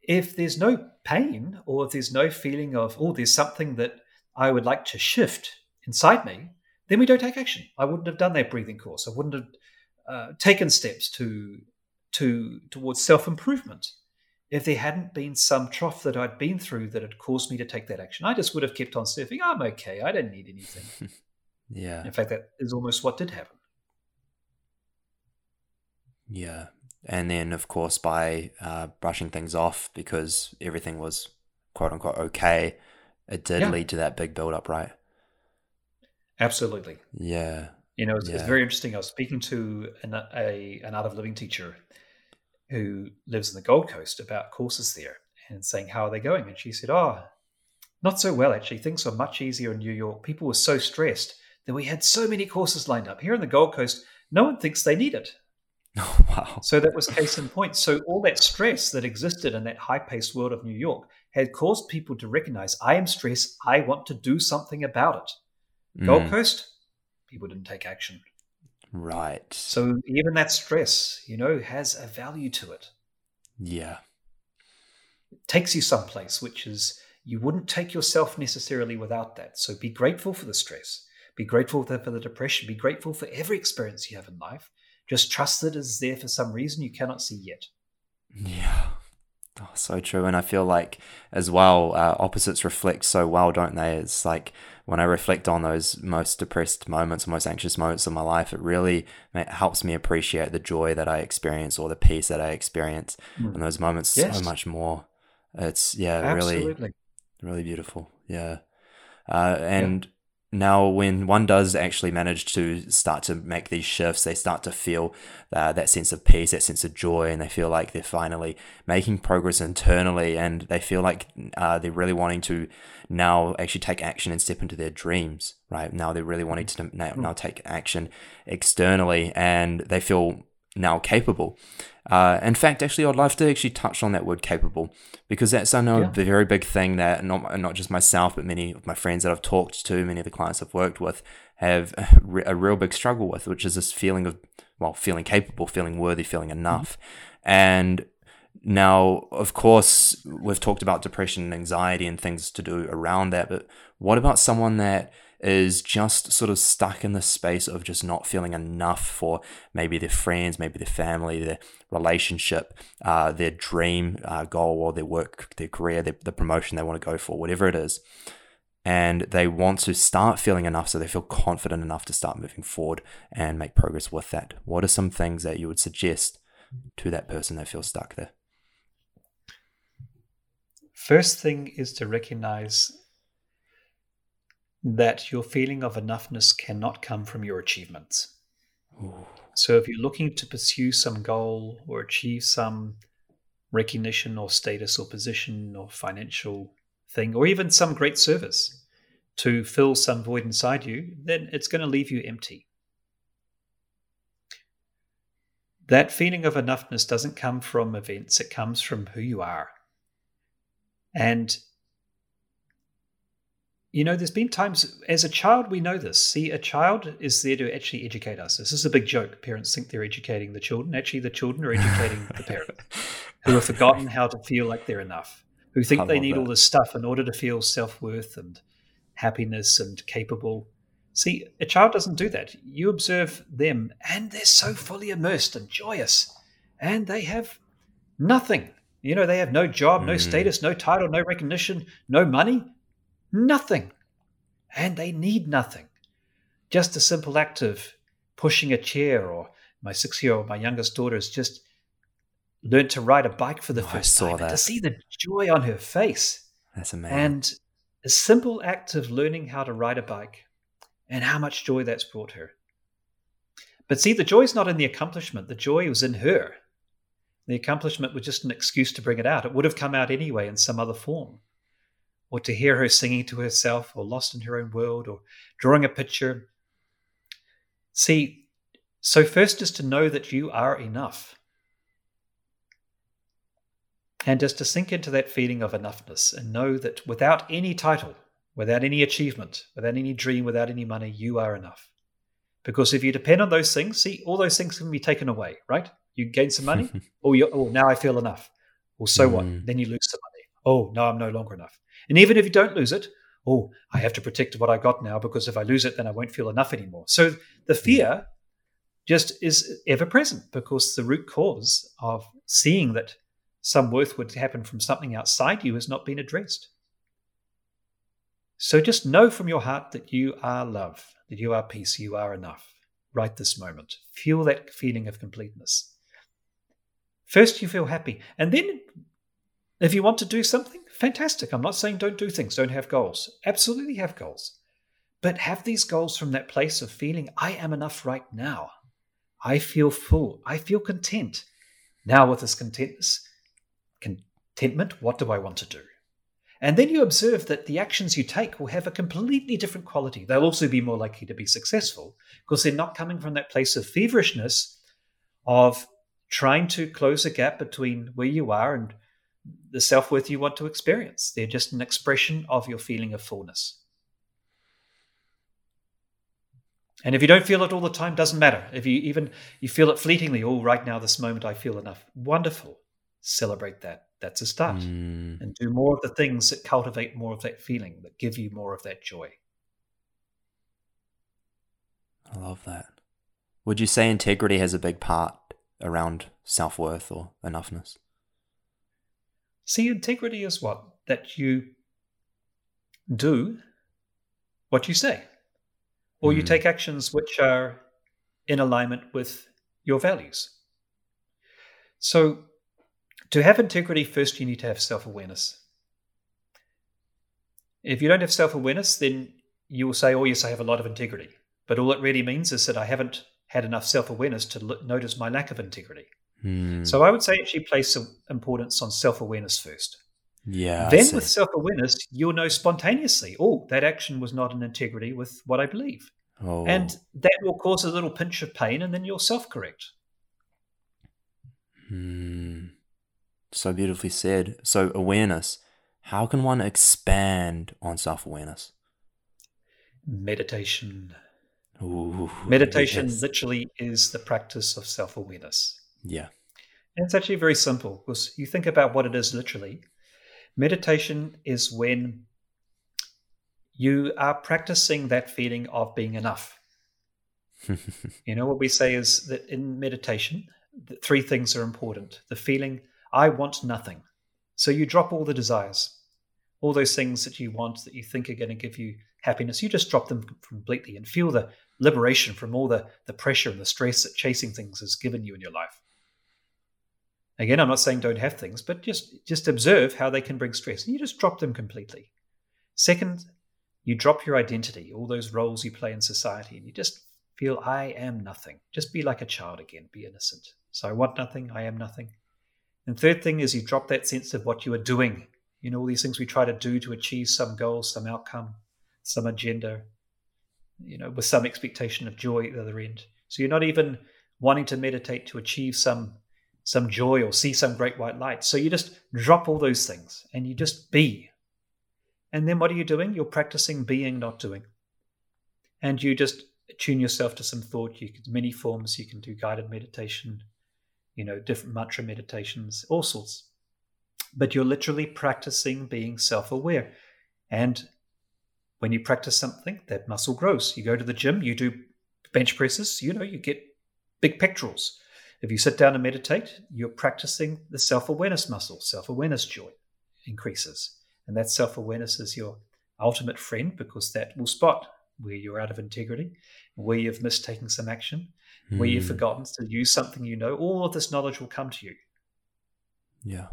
if there's no pain or if there's no feeling of, oh, there's something that I would like to shift inside me, then we don't take action. I wouldn't have done that breathing course. I wouldn't have uh, taken steps to to towards self improvement if there hadn't been some trough that I'd been through that had caused me to take that action. I just would have kept on surfing. I'm okay. I don't need anything. *laughs* yeah. In fact, that is almost what did happen. Yeah, and then of course by uh, brushing things off because everything was quote unquote okay, it did yeah. lead to that big build up, right? Absolutely. Yeah. You know, it's, yeah. it's very interesting. I was speaking to an, a, an art of living teacher who lives in the Gold Coast about courses there and saying, How are they going? And she said, Oh, not so well, actually. Things were much easier in New York. People were so stressed that we had so many courses lined up. Here in the Gold Coast, no one thinks they need it. Oh, *laughs* wow. So that was case in point. So all that stress that existed in that high paced world of New York had caused people to recognize I am stressed. I want to do something about it. Mm. Gold Coast, people didn't take action. Right. So even that stress, you know, has a value to it. Yeah. It takes you someplace, which is you wouldn't take yourself necessarily without that. So be grateful for the stress. Be grateful for the depression. Be grateful for every experience you have in life just trust that it's there for some reason you cannot see yet. Yeah. Oh, so true. And I feel like, as well, uh, opposites reflect so well, don't they? It's like when I reflect on those most depressed moments, most anxious moments of my life, it really helps me appreciate the joy that I experience or the peace that I experience mm. in those moments yes. so much more. It's, yeah, Absolutely. really, really beautiful. Yeah. Uh, and now when one does actually manage to start to make these shifts they start to feel uh, that sense of peace that sense of joy and they feel like they're finally making progress internally and they feel like uh, they're really wanting to now actually take action and step into their dreams right? Now they're really wanting to now, now take action externally and they feel now capable uh, in fact, actually, I'd love to actually touch on that word capable because that's, I know, yeah. a very big thing that not, not just myself, but many of my friends that I've talked to, many of the clients I've worked with have *laughs* a real big struggle with, which is this feeling of, well, feeling capable, feeling worthy, feeling mm-hmm. enough. Mm-hmm. And now, of course, we've talked about depression and anxiety and things to do around that, but what about someone that is just sort of stuck in the space of just not feeling enough for maybe their friends, maybe their family, their relationship, uh, their dream uh, goal, or their work, their career, their, the promotion they want to go for, whatever it is. And they want to start feeling enough so they feel confident enough to start moving forward and make progress with that. What are some things that you would suggest to that person that feels stuck there? First thing is to recognize that your feeling of enoughness cannot come from your achievements. Ooh. So if you're looking to pursue some goal or achieve some recognition or status or position or financial thing, or even some great service to fill some void inside you, then it's going to leave you empty. That feeling of enoughness doesn't come from events, it comes from who you are. And you know, there's been times as a child we know this. See, a child is there to actually educate us. This is a big joke. Parents think they're educating the children. Actually, the children are educating the parent *laughs* who have forgotten how to feel like they're enough, who think they need that. all this stuff in order to feel self worth and happiness and capable. See, a child doesn't do that. You observe them, and they're so fully immersed and joyous, and they have nothing. You know, they have no job, no mm. status, no title, no recognition, no money Nothing. And they need nothing. Just a simple act of pushing a chair, or my six year old, my youngest daughter, has just learned to ride a bike for the oh, first time. That. to see the joy on her face. That's amazing. And a simple act of learning how to ride a bike and how much joy that's brought her. But see, the joy is not in the accomplishment, the joy was in her. The accomplishment was just an excuse to bring it out. It would have come out anyway in some other form or to hear her singing to herself, or lost in her own world, or drawing a picture. See, so first is to know that you are enough. And just to sink into that feeling of enoughness and know that without any title, without any achievement, without any dream, without any money, you are enough. Because if you depend on those things, see, all those things can be taken away, right? You gain some money, *laughs* oh, oh, now I feel enough. Well, so mm. what? Then you lose some money. Oh, no, I'm no longer enough. And even if you don't lose it, oh, I have to protect what I got now because if I lose it, then I won't feel enough anymore. So the hmm. fear just is ever present because the root cause of seeing that some worth would happen from something outside you has not been addressed. So just know from your heart that you are love, that you are peace, you are enough right this moment. Feel that feeling of completeness. First, you feel happy. And then, if you want to do something, fantastic. I'm not saying don't do things, don't have goals. Absolutely have goals. But have these goals from that place of feeling, I am enough right now. I feel full. I feel content. Now, with this contentness, contentment, what do I want to do? And then you observe that the actions you take will have a completely different quality. They'll also be more likely to be successful because they're not coming from that place of feverishness of trying to close a gap between where you are and the self worth you want to experience. They're just an expression of your feeling of fullness. And if you don't feel it all the time, doesn't matter. If you even you feel it fleetingly, oh, right now, this moment, I feel enough. Wonderful. Celebrate that. That's a start. Mm. And do more of the things that cultivate more of that feeling, that give you more of that joy. I love that. Would you say integrity has a big part around self worth or enoughness? See, integrity is what? That you do what you say, or you Mm. take actions which are in alignment with your values. So, to have integrity, first you need to have self awareness. If you don't have self awareness, then you will say, Oh, yes, I have a lot of integrity. But all it really means is that I haven't had enough self awareness to lo- notice my lack of integrity. Mm. So I would say actually place some importance on self awareness first. yeah. Then, with self awareness, you'll know spontaneously, oh, that action was not in integrity with what I believe. oh. And that will cause a little pinch of pain, and then you'll self correct. Hmm. So beautifully said. So awareness. How can one expand on self awareness? Meditation. Ooh, Meditation yes. literally is the practice of self awareness. Yeah. And it's actually very simple because you think about what it is literally. Meditation is when you are practicing that feeling of being enough. *laughs* You know, what we say is that in meditation, three things are important the feeling, I want nothing. So you drop all the desires, all those things that you want that you think are going to give you happiness, you just drop them completely and feel the liberation from all the, the pressure and the stress that chasing things has given you in your life. Again, I'm not saying don't have things, but just just observe how they can bring stress. And you just drop them completely. Second, you drop your identity, all those roles you play in society, and you just feel I am nothing. Just be like a child again, be innocent. So I want nothing, I am nothing. And third thing is you drop that sense of what you are doing. You know, all these things we try to do to achieve some goal, some outcome, some agenda, you know, with some expectation of joy at the other end. So you're not even wanting to meditate to achieve some some joy or see some great white light. So you just drop all those things and you just be. And then what are you doing? You're practicing being, not doing. And you just tune yourself to some thought. You can many forms. You can do guided meditation, you know, different mantra meditations, all sorts. But you're literally practicing being self-aware. And when you practice something, that muscle grows. You go to the gym, you do bench presses, you know, you get big pectorals. If you sit down and meditate, you're practicing the self awareness muscle, self awareness joy increases. And that self awareness is your ultimate friend because that will spot where you're out of integrity, where you've mistaken some action, where you've Hmm. forgotten to use something you know. All of this knowledge will come to you. Yeah.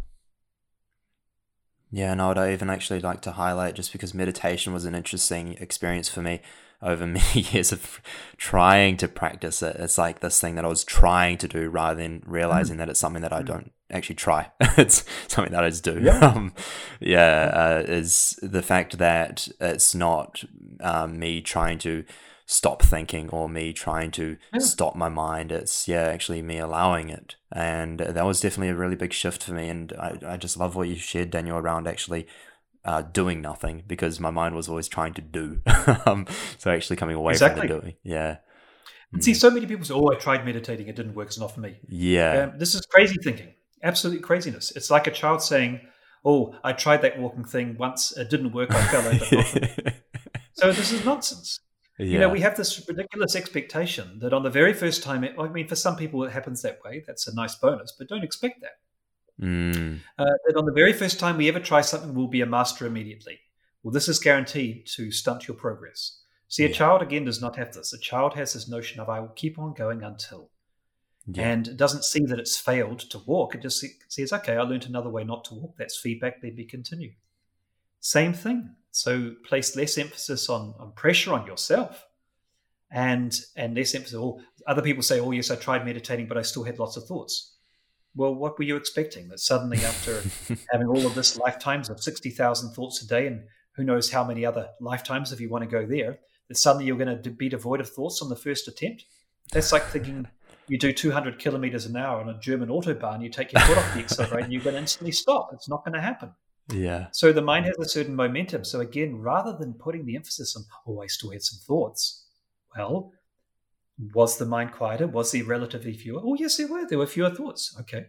Yeah, and I would even actually like to highlight just because meditation was an interesting experience for me over *laughs* many years of trying to practice it. It's like this thing that I was trying to do rather than realizing that it's something that I don't actually try. *laughs* it's something that I just do. Yeah. *laughs* Um, yeah, uh, is the fact that it's not um, me trying to stop thinking or me trying to Yeah. stop my mind. It's yeah, actually me allowing it, and that was definitely a really big shift for me. And I, I just love what you shared, Daniel, around actually uh, doing nothing because my mind was always trying to do. *laughs* um, so actually coming away Exactly. from the doing, yeah, And see, so many people say, Oh, I tried meditating, it didn't work, it's not for me. yeah, Um, this is crazy thinking, absolute craziness. It's like a child saying, Oh, I tried that walking thing once, it didn't work, I fell over. not for me." So this is nonsense. Yeah, You know, we have this ridiculous expectation that on the very first time, it, I mean, for some people it happens that way. That's a nice bonus, but don't expect that. mm, Uh, that on the very first time we ever try something, we'll be a master immediately. Well, this is guaranteed to stunt your progress. See, a child again does not have this. A child has this notion of I will keep on going until, yeah, and it doesn't see that it's failed to walk. It just says, okay, I learned another way not to walk. That's feedback. Let me continue. Same thing. So place less emphasis on, on pressure on yourself and and less emphasis. Oh, other people say, oh, yes, I tried meditating, but I still had lots of thoughts. Well, what were you expecting? That suddenly after *laughs* having all of this lifetimes of 60,000 thoughts a day and who knows how many other lifetimes if you want to go there, that suddenly you're going to be devoid of thoughts on the first attempt? That's like thinking you do 200 kilometers an hour on a German autobahn, you take your foot off the accelerator and you're going to instantly stop. It's not going to happen. Yeah, So the mind has a certain momentum. So again, rather than putting the emphasis on, oh, I still had some thoughts, well, was the mind quieter? Was there relatively fewer? Oh, yes, there were. There were fewer thoughts. Okay.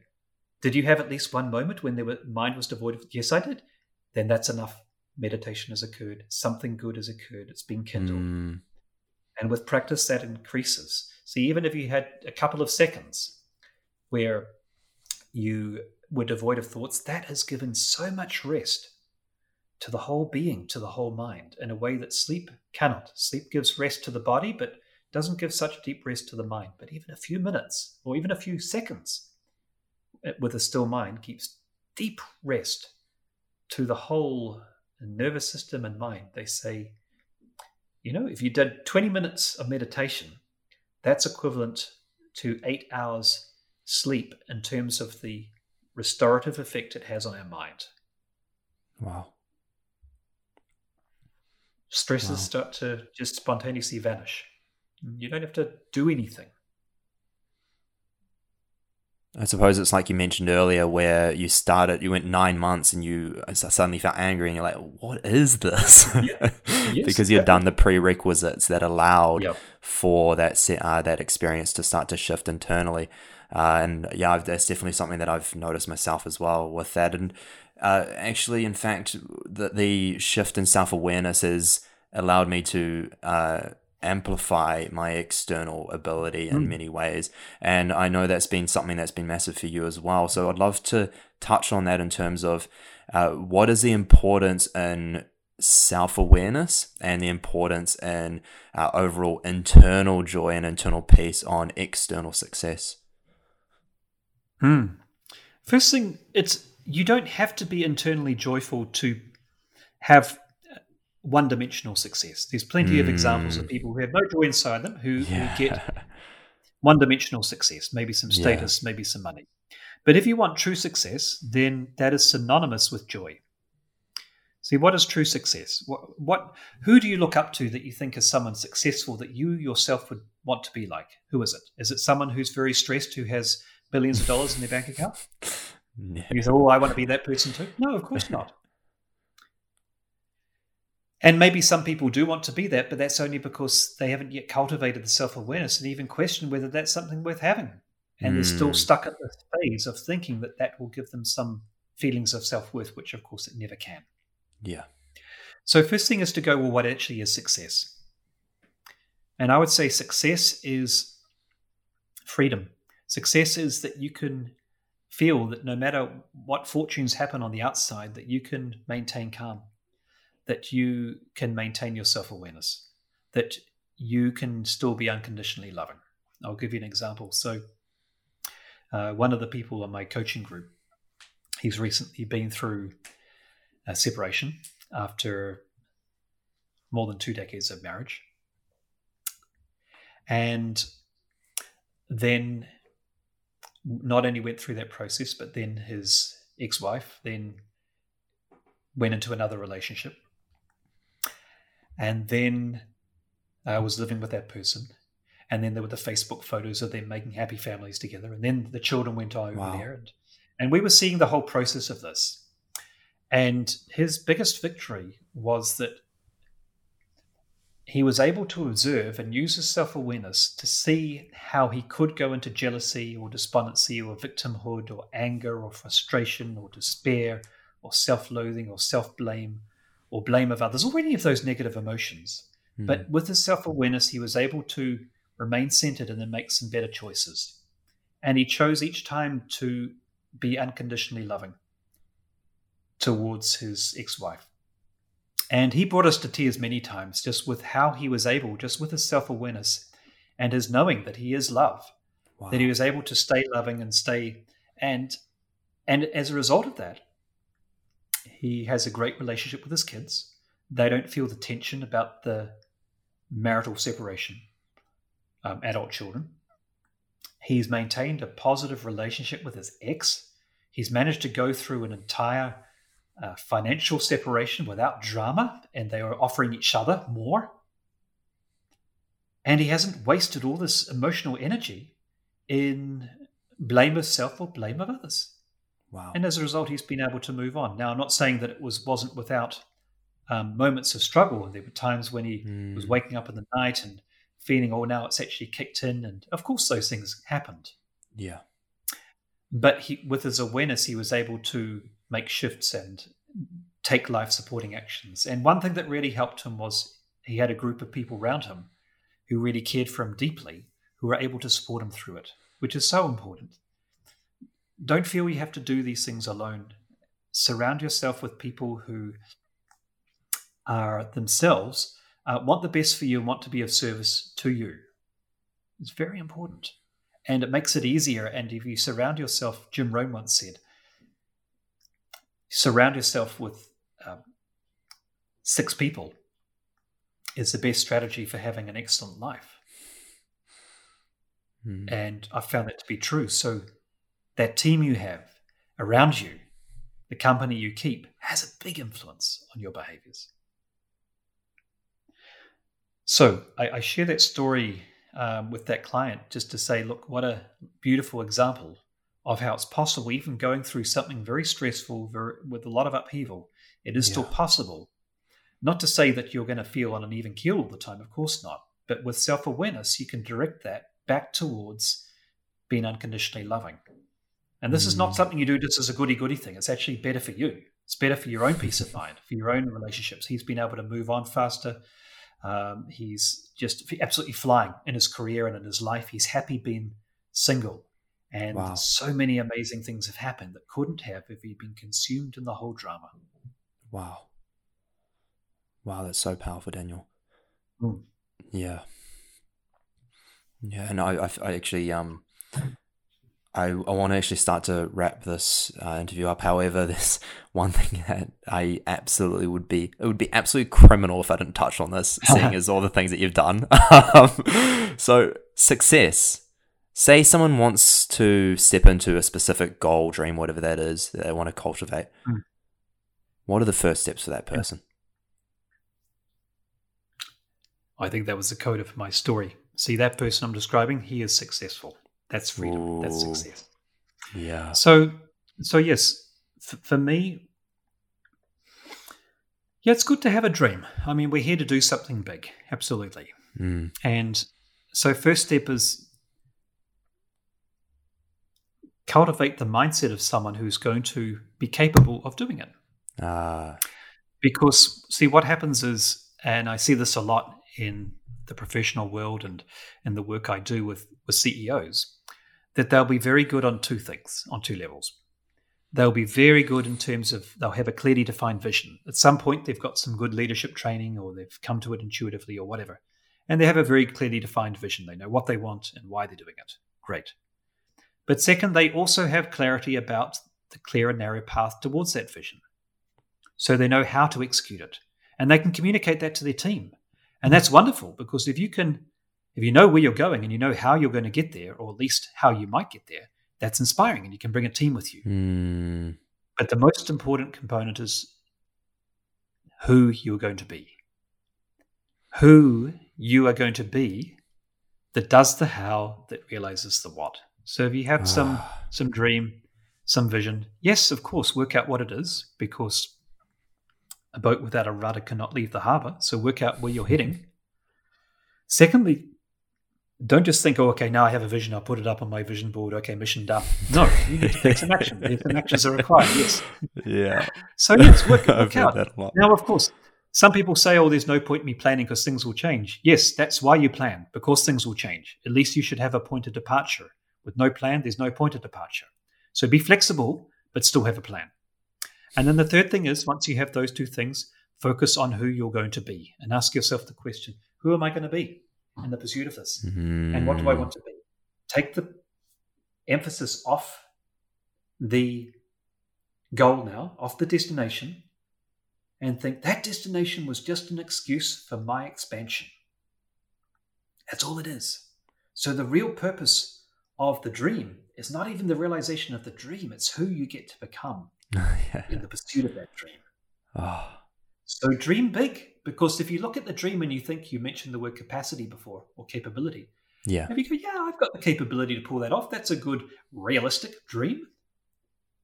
Did you have at least one moment when the mind was devoid of? Yes, I did. Then that's enough. Meditation has occurred. Something good has occurred. It's been kindled. mm, And with practice, that increases. See, even if you had a couple of seconds where you we're devoid of thoughts, that has given so much rest to the whole being, to the whole mind, in a way that sleep cannot. Sleep gives rest to the body, but doesn't give such deep rest to the mind. But even a few minutes or even a few seconds eh, with a still mind keeps deep rest to the whole nervous system and mind. They say, you know, if you did 20 minutes of meditation, that's equivalent to eight hours sleep in terms of the restorative effect it has on our mind. Wow. Stresses wow. start to just spontaneously vanish. You don't have to do anything. I suppose it's like you mentioned earlier, where you started, you went nine months, and you suddenly felt angry, and you're like, "What is this?" Yeah. *laughs* Yes, because you'd done the prerequisites that allowed yep. for that uh, that experience to start to shift internally. Uh, and yeah, that's definitely something that I've noticed myself as well with that. And uh, actually, in fact, the, the shift in self awareness has allowed me to uh, amplify my external ability in mm. many ways. And I know that's been something that's been massive for you as well. So I'd love to touch on that in terms of uh, what is the importance in self awareness and the importance in our overall internal joy and internal peace on external success. Hmm. First thing, it's you don't have to be internally joyful to have one dimensional success. There's plenty mm. of examples of hmm. people who have no joy inside them who, yeah. who get *laughs* one dimensional success, maybe some status, yeah. maybe some money. But if you want true success, then that is synonymous with joy. See, what is true success? What, what, who do you look up to that you think is someone successful that you yourself would want to be like? Who is it? Is it someone who's very stressed who has billions of dollars in their bank account? No. You say, oh, I want to be that person too. No, of course not. *laughs* And maybe some people do want to be that, but that's only because they haven't yet cultivated the self awareness and even questioned whether that's something worth having. And mm. they're still hmm. stuck at the phase of thinking that that will give them some feelings of self worth, which of course it never can. Yeah. So, first thing is to go, well, what actually is success? And I would say success is freedom. Success is that you can feel that no matter what fortunes happen on the outside, that you can maintain calm that you can maintain your self awareness, that you can still be unconditionally loving. I'll give you an example. So, uh, one of the people on my coaching group, he's recently been through a separation after more than two decades of marriage. And then not only went through that process, but then his ex wife then went into another relationship and then I was living with that person. And then there were the Facebook photos of them making happy families together. And then the children went over wow. there. And, and we were seeing the whole process of this. And his biggest victory was that he was able to observe and use his self awareness to see how he could go into jealousy or despondency or victimhood or anger or frustration or despair or self loathing or self blame or blame of others or any of those negative emotions. Mm. But with his self awareness, he was able to remain centered and then make some better choices. And he chose each time to be unconditionally loving towards his ex wife. And he brought us to tears many times just with how he was able, just with his self awareness and his knowing that he is love, wow. that he was able to stay loving and stay. And, and as a result of that, he has a great relationship with his kids. They don't feel the tension about the marital separation, um, adult children. He's maintained a positive relationship with his ex. He's managed to go through an entire uh, financial separation without drama, and they are offering each other more. And he hasn't wasted all this emotional energy in blame of self or blame of others. Wow. And as a result, he's been able to move on. Now, I'm not saying that it was wasn't without um, moments of struggle. There were times when he mm. was waking up in the night and feeling, oh, now it's actually kicked in, and of course those things happened. Yeah. But he, with his awareness, he was able to make shifts and take life supporting actions. And one thing that really helped him was he had a group of people around him who really cared for him deeply, who were able to support him through it, which is so important don't feel you have to do these things alone. Surround yourself with people who are themselves uh, want the best for you and want to be of service to you. It's very important. And it makes it easier. And if you surround yourself, Jim Rohn once said, surround yourself with um, six people is the best strategy for having an excellent life. Mm. And I found that to be true. So that team you have around you, the company you keep, has a big influence on your behaviors. So I, I share that story um, with that client just to say, look, what a beautiful example of how it's possible, even going through something very stressful, very, with a lot of upheaval, it is yeah. still possible. Not to say that you're going to feel on an even keel all the time, of course not. But with self awareness, you can direct that back towards being unconditionally loving. And this mm. is not mm. something you do just as a goody goody thing. It's actually better for you. It's better for your own peace of mind, for your own relationships. He's been able to move on faster. Um, he's just absolutely flying in his career and in his life. He's happy being single. And wow. so many amazing things have happened that couldn't have if he'd been consumed in the whole drama. Wow. Wow, that's so powerful, Daniel. Mm. Yeah. Yeah, and I, I, I actually, um, I, I want to actually start to wrap this uh, interview up. However, *laughs* there's one thing that I absolutely would be it would be absolutely criminal if I didn't touch on this, seeing *laughs* as all the things that you've done. *laughs* um, so success. Say someone wants to step into a specific goal, dream, whatever that is that they want to cultivate. Mm. What are the first steps for that person? I think that was the code of my story. See that person I'm describing? He is successful. That's freedom. Ooh. That's success. Yeah. So, so yes, f- for me, yeah, it's good to have a dream. I mean, we're here to do something big, absolutely. Mm. And so, first step is cultivate the mindset of someone who's going to be capable of doing it. Ah. Because, see, what happens is, and I see this a lot in the professional world and in the work I do with, with CEOs, that they'll be very good on two things, on two levels. They'll be very good in terms of they'll have a clearly defined vision. At some point, they've got some good leadership training or they've come to it intuitively or whatever. And they have a very clearly defined vision. They know what they want and why they're doing it. Great. But second, they also have clarity about the clear and narrow path towards that vision. So they know how to execute it. And they can communicate that to their team. And that's wonderful because if you can if you know where you're going and you know how you're going to get there, or at least how you might get there, that's inspiring and you can bring a team with you. Mm. But the most important component is who you're going to be. Who you are going to be that does the how, that realizes the what. So if you have some ah. some dream, some vision, yes, of course, work out what it is because a boat without a rudder cannot leave the harbor. So work out where you're heading. Secondly, don't just think, oh, okay, now I have a vision, I'll put it up on my vision board. Okay, mission done. No, you need to take some action. *laughs* some actions are required. Yes. Yeah. So *laughs* yes, work, work out. Now, of course, some people say, oh, there's no point in me planning because things will change. Yes, that's why you plan, because things will change. At least you should have a point of departure. With no plan, there's no point of departure. So be flexible, but still have a plan. And then the third thing is, once you have those two things, focus on who you're going to be and ask yourself the question, who am I going to be? in the pursuit of this? Mm. And what do I want to be? Take the emphasis off the goal now, off the destination, and think that destination was just an excuse for my expansion. That's all it is. So the real purpose of the dream is not even the realization of the dream, it's who you get to become *laughs* yeah. in the pursuit of that dream. Oh. So dream big. Because if you look at the dream and you think you mentioned the word capacity before or capability, yeah, if you go, yeah, I've got the capability to pull that off. That's a good realistic dream.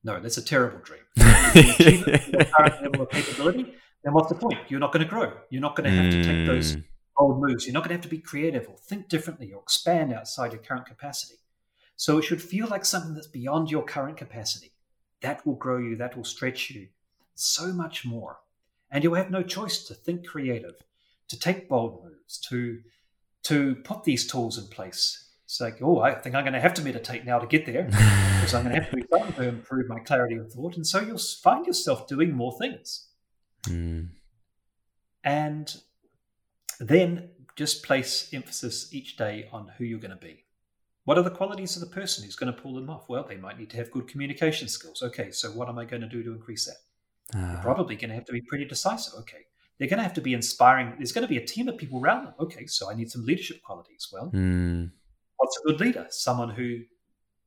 No, that's a terrible dream. *laughs* current level of capability, then what's the point? You're not going to grow. You're not going to have to take those hmm. bold moves. You're not going to have to be creative or think differently or expand outside your current capacity. So it should feel like something that's beyond your current capacity. That will grow you. That will stretch you so much more and you'll have no choice to think creative, to take bold moves, to to put these tools in place It's like, oh, I think I'm going to have to meditate now to get there because I'm going to have to do something to improve my clarity of thought. And so you'll find yourself doing more things. Mm. And then just place emphasis each day on who you're going to be. What are the qualities of the person who's going to pull them off? Well, they might need to have good communication skills. Okay, so what am I going to do to increase that? They're Ah. probably going to have to be pretty decisive. Okay, they're going to have to be inspiring. There's going to be a team of people around them. Okay, so I need some leadership qualities. Well, Mm. what's a good leader? Someone who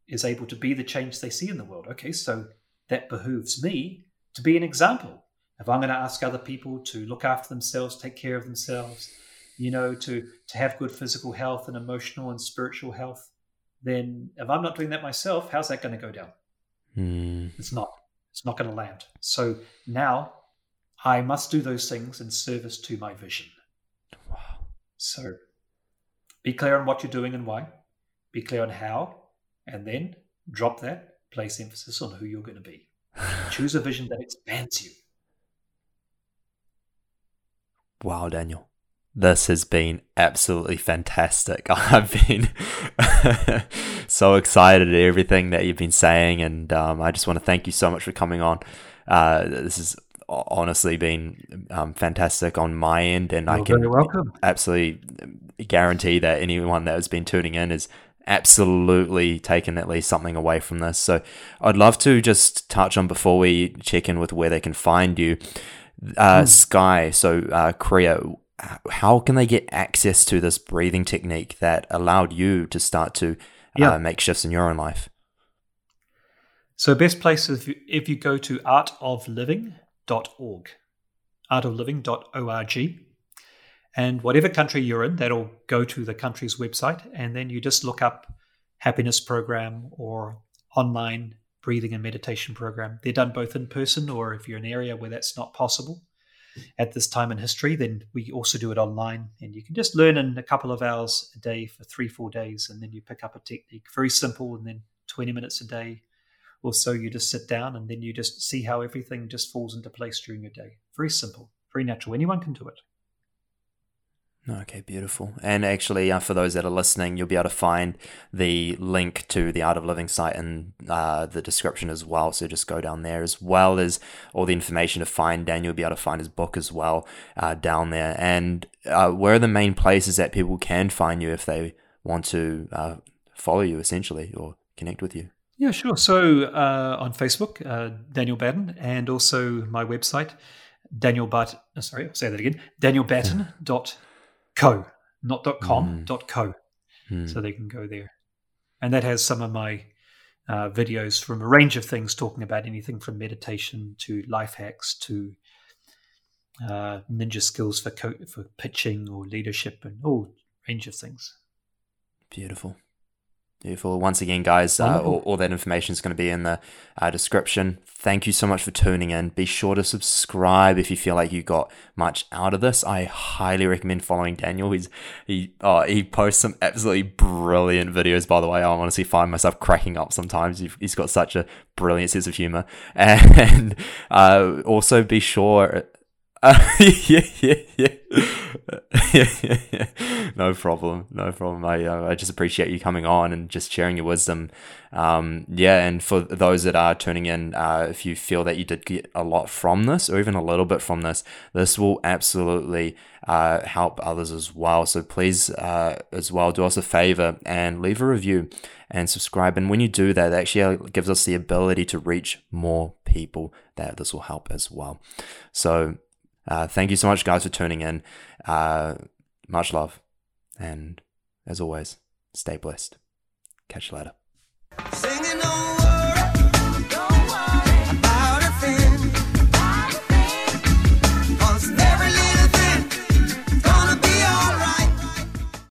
is able to be the change they see in the world. Okay, so that behooves me to be an example. If I'm going to ask other people to look after themselves, take care of themselves, you know, to to have good physical health and emotional and spiritual health, then if I'm not doing that myself, how's that going to go down? Mm. It's not. It's not going to land. So now I must do those things in service to my vision. Wow. So be clear on what you're doing and why. Be clear on how. And then drop that, place emphasis on who you're going to be. *laughs* Choose a vision that expands you. Wow, Daniel. This has been absolutely fantastic. *laughs* I've been *laughs* so excited at everything that you've been saying, and um, I just want to thank you so much for coming on. Uh, this has honestly been um, fantastic on my end, and I You're can very welcome. absolutely guarantee that anyone that has been tuning in is absolutely taken at least something away from this. So I'd love to just touch on before we check in with where they can find you. Uh, Sky, so uh, Kriya, how can they get access to this breathing technique that allowed you to start to uh, make shifts in your own life? So, best place is if you, if you go to artofliving.org, artofliving.org, and whatever country you're in, that'll go to the country's website, and then you just look up happiness program or online breathing and meditation program. They're done both in person, or if you're in an area where that's not possible at this time in history, then we also do it online, and you can just learn in a couple of hours a day for three, four days, and then you pick up a technique, very simple, and then 20 minutes a day or so you just sit down and then you just see how everything just falls into place during your day. Very simple, very natural. Anyone can do it. Okay, beautiful. And actually, uh, for those that are listening, you'll be able to find the link to the Art of Living site in uh, the description as well. So just go down there, as well as all the information to find Daniel. You'll be able to find his book as well uh, down there. And uh, where are the main places that people can find you if they want to uh, follow you, essentially, or connect with you? Yeah, sure. So uh, on Facebook, Daniel Batten, and also my website, Daniel uh, Sorry, I'll say that again. DanielBatten.co, not dot .com, Mm. dot .co. Hmm. So they can go there, and that has some of my uh, videos from a range of things, talking about anything from meditation to life hacks to uh, ninja skills for co- for pitching or leadership and all range of things. Beautiful. Beautiful. Once again, guys, uh, all, all that information is going to be in the uh, description. Thank you so much for tuning in. Be sure to subscribe if you feel like you got much out of this. I highly recommend following Daniel. He's he oh, he posts some absolutely brilliant videos. By the way, I honestly find myself cracking up sometimes. He's- got such a brilliant sense of humor, *laughs* and uh, also be sure. Uh, yeah, yeah, yeah. yeah, yeah, yeah. No problem, no problem. I uh, I just appreciate you coming on and just sharing your wisdom. Um, yeah, and for those that are tuning in, uh, if you feel that you did get a lot from this, or even a little bit from this, this will absolutely uh, help others as well. So please, uh, as well, do us a favor and leave a review and subscribe. And when you do that, that actually gives us the ability to reach more people that this will help as well. So uh, thank you so much, guys, for tuning in. Uh, much love. And as always, stay blessed. Catch you later.